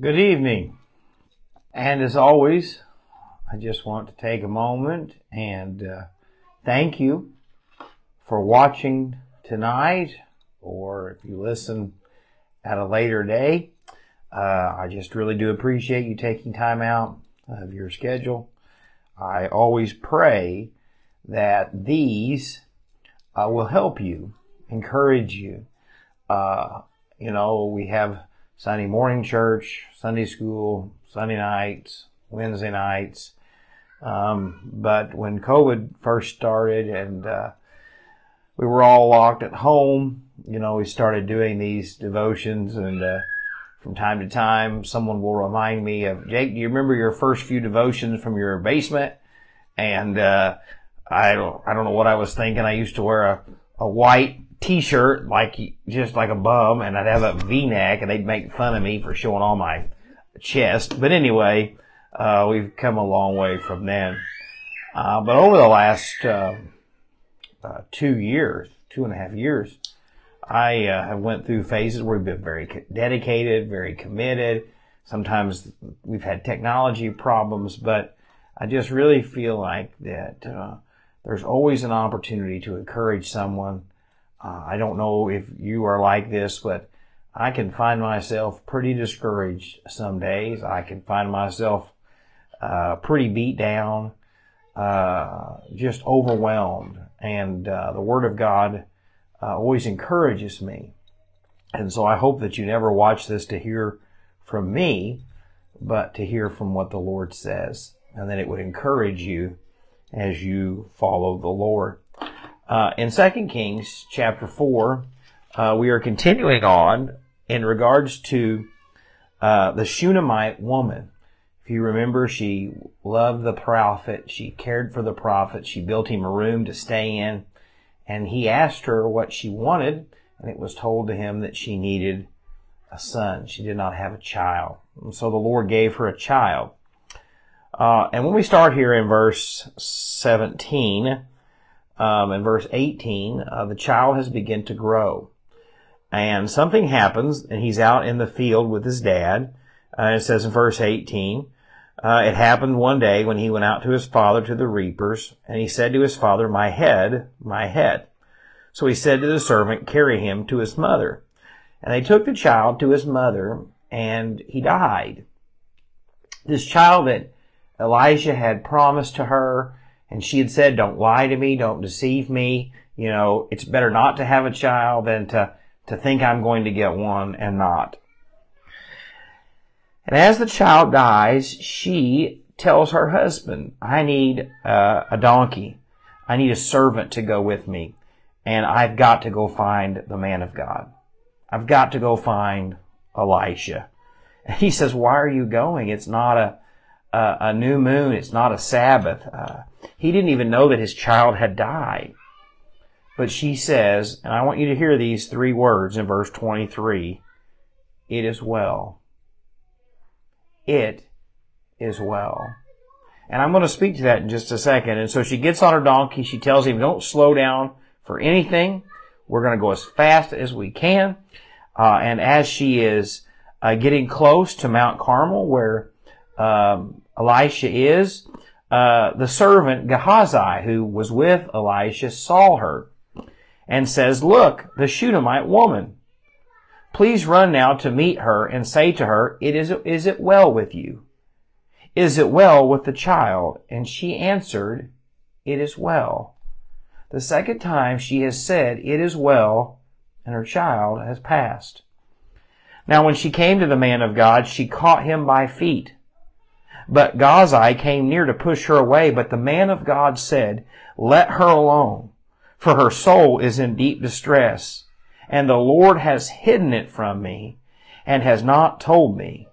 Good evening. And as always, I just want to take a moment and uh, thank you for watching tonight, or if you listen at a later day. Uh, I just really do appreciate you taking time out of your schedule. I always pray that these uh, will help you, encourage you. Uh, you know, we have Sunday morning church, Sunday school, Sunday nights, Wednesday nights. Um, but when COVID first started and uh, we were all locked at home, you know, we started doing these devotions and uh, from time to time someone will remind me of Jake, do you remember your first few devotions from your basement? And uh, I don't I don't know what I was thinking. I used to wear a, a white t-shirt like just like a bum and I'd have a v-neck and they'd make fun of me for showing all my chest. But anyway, uh, we've come a long way from then. Uh, but over the last uh, uh two years, two and a half years, I uh, have went through phases where we've been very dedicated, very committed. Sometimes we've had technology problems, but I just really feel like that uh, there's always an opportunity to encourage someone uh, I don't know if you are like this, but I can find myself pretty discouraged some days. I can find myself uh, pretty beat down, uh, just overwhelmed. And uh, the Word of God uh, always encourages me. And so I hope that you never watch this to hear from me, but to hear from what the Lord says. And that it would encourage you as you follow the Lord. Uh, in 2 Kings chapter 4, uh, we are continuing on in regards to uh, the Shunammite woman. If you remember, she loved the prophet. She cared for the prophet. She built him a room to stay in. And he asked her what she wanted, and it was told to him that she needed a son. She did not have a child. And so the Lord gave her a child. Uh, and when we start here in verse 17, um, in verse 18, uh, the child has begun to grow. And something happens, and he's out in the field with his dad. Uh, it says in verse 18, uh, it happened one day when he went out to his father to the reapers, and he said to his father, My head, my head. So he said to the servant, Carry him to his mother. And they took the child to his mother, and he died. This child that Elisha had promised to her, and she had said, don't lie to me, don't deceive me. You know, it's better not to have a child than to, to think I'm going to get one and not. And as the child dies, she tells her husband, I need uh, a donkey. I need a servant to go with me. And I've got to go find the man of God. I've got to go find Elisha. And he says, why are you going? It's not a, a, a new moon. It's not a Sabbath. Uh, he didn't even know that his child had died. But she says, and I want you to hear these three words in verse 23 It is well. It is well. And I'm going to speak to that in just a second. And so she gets on her donkey. She tells him, Don't slow down for anything. We're going to go as fast as we can. Uh, and as she is uh, getting close to Mount Carmel, where um, Elisha is, uh, the servant Gehazi, who was with Elisha, saw her and says, Look, the Shunammite woman. Please run now to meet her and say to her, it is, is it well with you? Is it well with the child? And she answered, It is well. The second time she has said, It is well, and her child has passed. Now when she came to the man of God, she caught him by feet but Gehazi came near to push her away, but the man of God said, Let her alone, for her soul is in deep distress, and the Lord has hidden it from me, and has not told me.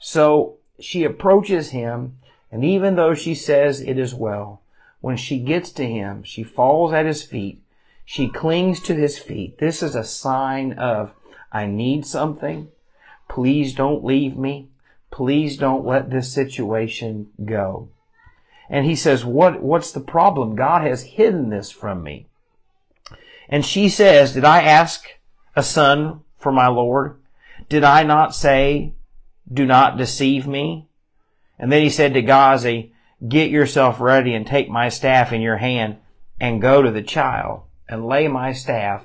So she approaches him, and even though she says it is well, when she gets to him, she falls at his feet. She clings to his feet. This is a sign of, I need something. Please don't leave me. Please don't let this situation go. And he says, what, what's the problem? God has hidden this from me. And she says, did I ask a son for my Lord? Did I not say Do not deceive me. And then he said to Gehazi, Get yourself ready and take my staff in your hand and go to the child and lay my staff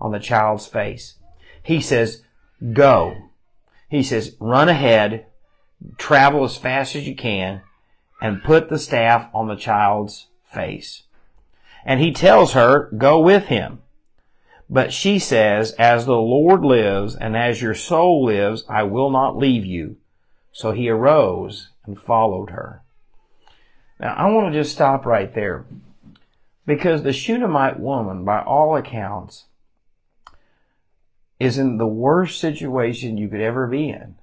on the child's face. He says, Go. He says, Run ahead, travel as fast as you can, and put the staff on the child's face. And he tells her, Go with him. But she says, As the Lord lives and as your soul lives, I will not leave you. So he arose and followed her. Now, I want to just stop right there because the Shunammite woman, by all accounts, is in the worst situation you could ever be in.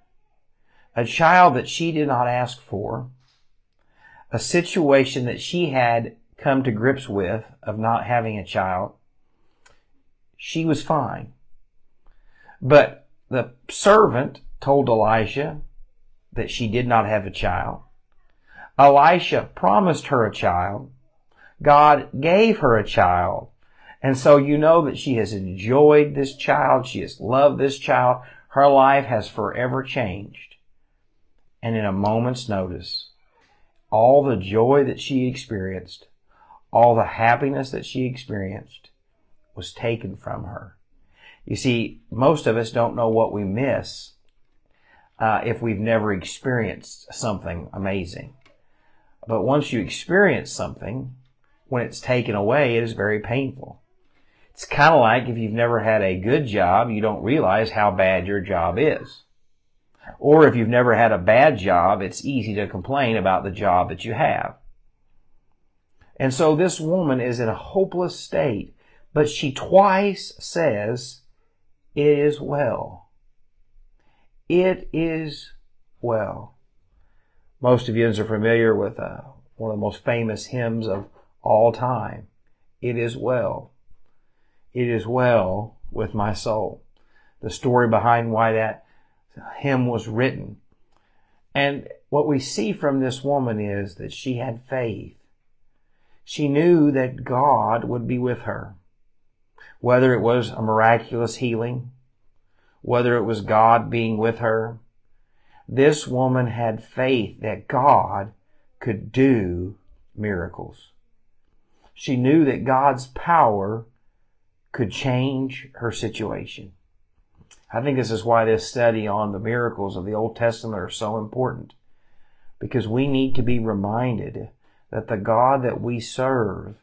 A child that she did not ask for, a situation that she had come to grips with of not having a child, she was fine. But the servant told Elisha that she did not have a child. Elisha promised her a child. God gave her a child. And so you know that she has enjoyed this child. She has loved this child. Her life has forever changed. And in a moment's notice, all the joy that she experienced, all the happiness that she experienced, was taken from her. You see, most of us don't know what we miss uh, if we've never experienced something amazing. But once you experience something, when it's taken away, it is very painful. It's kind of like if you've never had a good job, you don't realize how bad your job is. Or if you've never had a bad job, it's easy to complain about the job that you have. And so this woman is in a hopeless state but she twice says, It is well. It is well. Most of you are familiar with uh, one of the most famous hymns of all time. It is well. It is well with my soul. The story behind why that hymn was written. And what we see from this woman is that she had faith. She knew that God would be with her whether it was a miraculous healing, whether it was God being with her. This woman had faith that God could do miracles. She knew that God's power could change her situation. I think this is why this study on the miracles of the Old Testament are so important. Because we need to be reminded that the God that we serve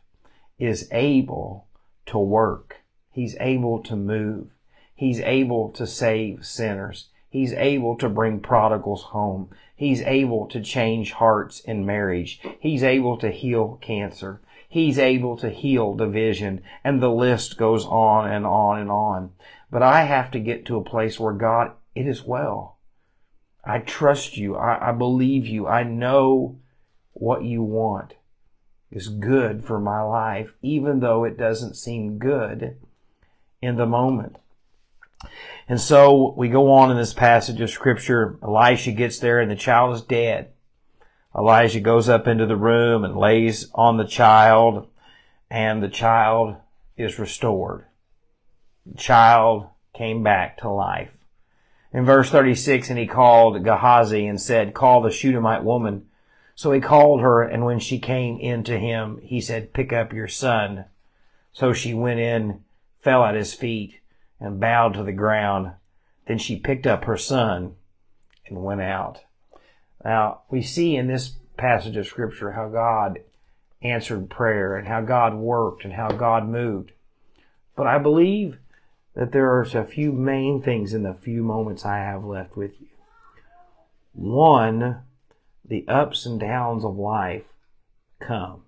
is able to work. He's able to move. He's able to save sinners. He's able to bring prodigals home. He's able to change hearts in marriage. He's able to heal cancer. He's able to heal division. And the list goes on and on and on. But I have to get to a place where God, it is well. I trust you. I, I believe you. I know what you want is good for my life, even though it doesn't seem good in the moment. And so we go on in this passage of scripture. Elisha gets there and the child is dead. Elijah goes up into the room and lays on the child and the child is restored. Child came back to life. In verse 36, and he called Gehazi and said, call the Shunammite woman. So he called her, and when she came in to him, he said, pick up your son. So she went in fell at his feet and bowed to the ground. Then she picked up her son and went out. Now, we see in this passage of scripture how God answered prayer and how God worked and how God moved. But I believe that there are a few main things in the few moments I have left with you. One, the ups and downs of life come.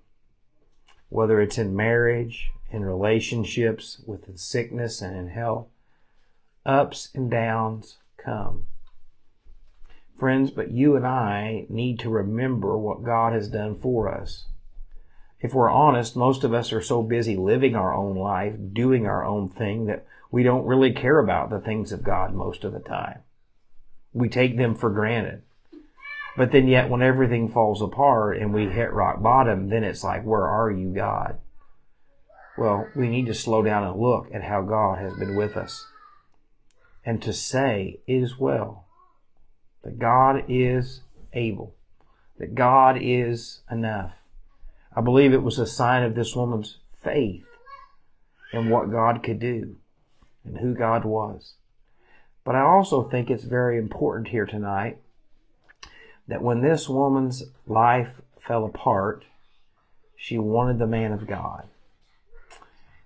Whether it's in marriage, in relationships, with sickness and in health. Ups and downs come. Friends, but you and I need to remember what God has done for us. If we're honest, most of us are so busy living our own life, doing our own thing, that we don't really care about the things of God most of the time. We take them for granted. But then yet when everything falls apart and we hit rock bottom, then it's like, where are you, God? Well, we need to slow down and look at how God has been with us. And to say, it is well. that God is able, that God is enough. I believe it was a sign of this woman's faith in what God could do and who God was. But I also think it's very important here tonight that when this woman's life fell apart, she wanted the man of God.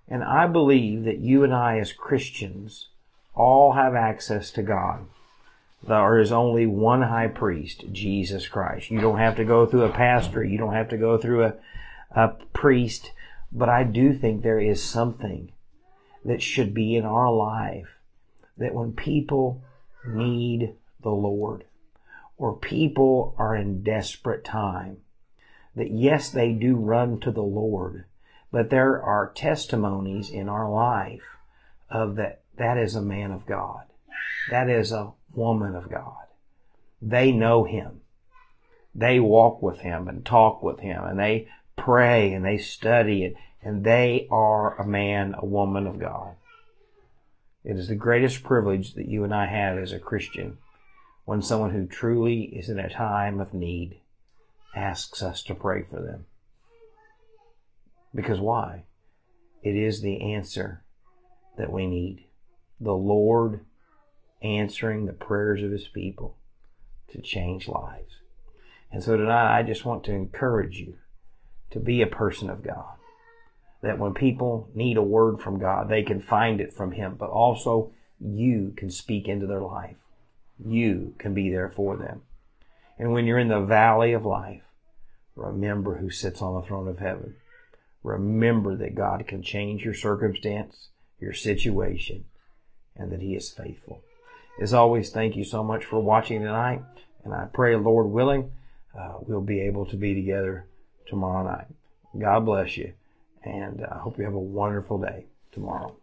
And I believe that you and I, as Christians, all have access to God. There is only one high priest, Jesus Christ. You don't have to go through a pastor. You don't have to go through a, a priest. But I do think there is something that should be in our life that when people need the Lord or people are in desperate time, that yes, they do run to the Lord, but there are testimonies in our life of that that is a man of God. That is a woman of God. They know him. They walk with him and talk with him and they pray and they study it and they are a man, a woman of God. It is the greatest privilege that you and I have as a Christian when someone who truly is in a time of need asks us to pray for them. Because why? It is the answer that we need. The Lord answering the prayers of His people to change lives. And so tonight I just want to encourage you to be a person of God. That when people need a word from God, they can find it from Him, but also you can speak into their life. You can be there for them. And when you're in the valley of life, remember who sits on the throne of heaven. Remember that God can change your circumstance, your situation, and that He is faithful. As always, thank you so much for watching tonight, and I pray, Lord willing, uh, we'll be able to be together tomorrow night. God bless you, and I hope you have a wonderful day tomorrow.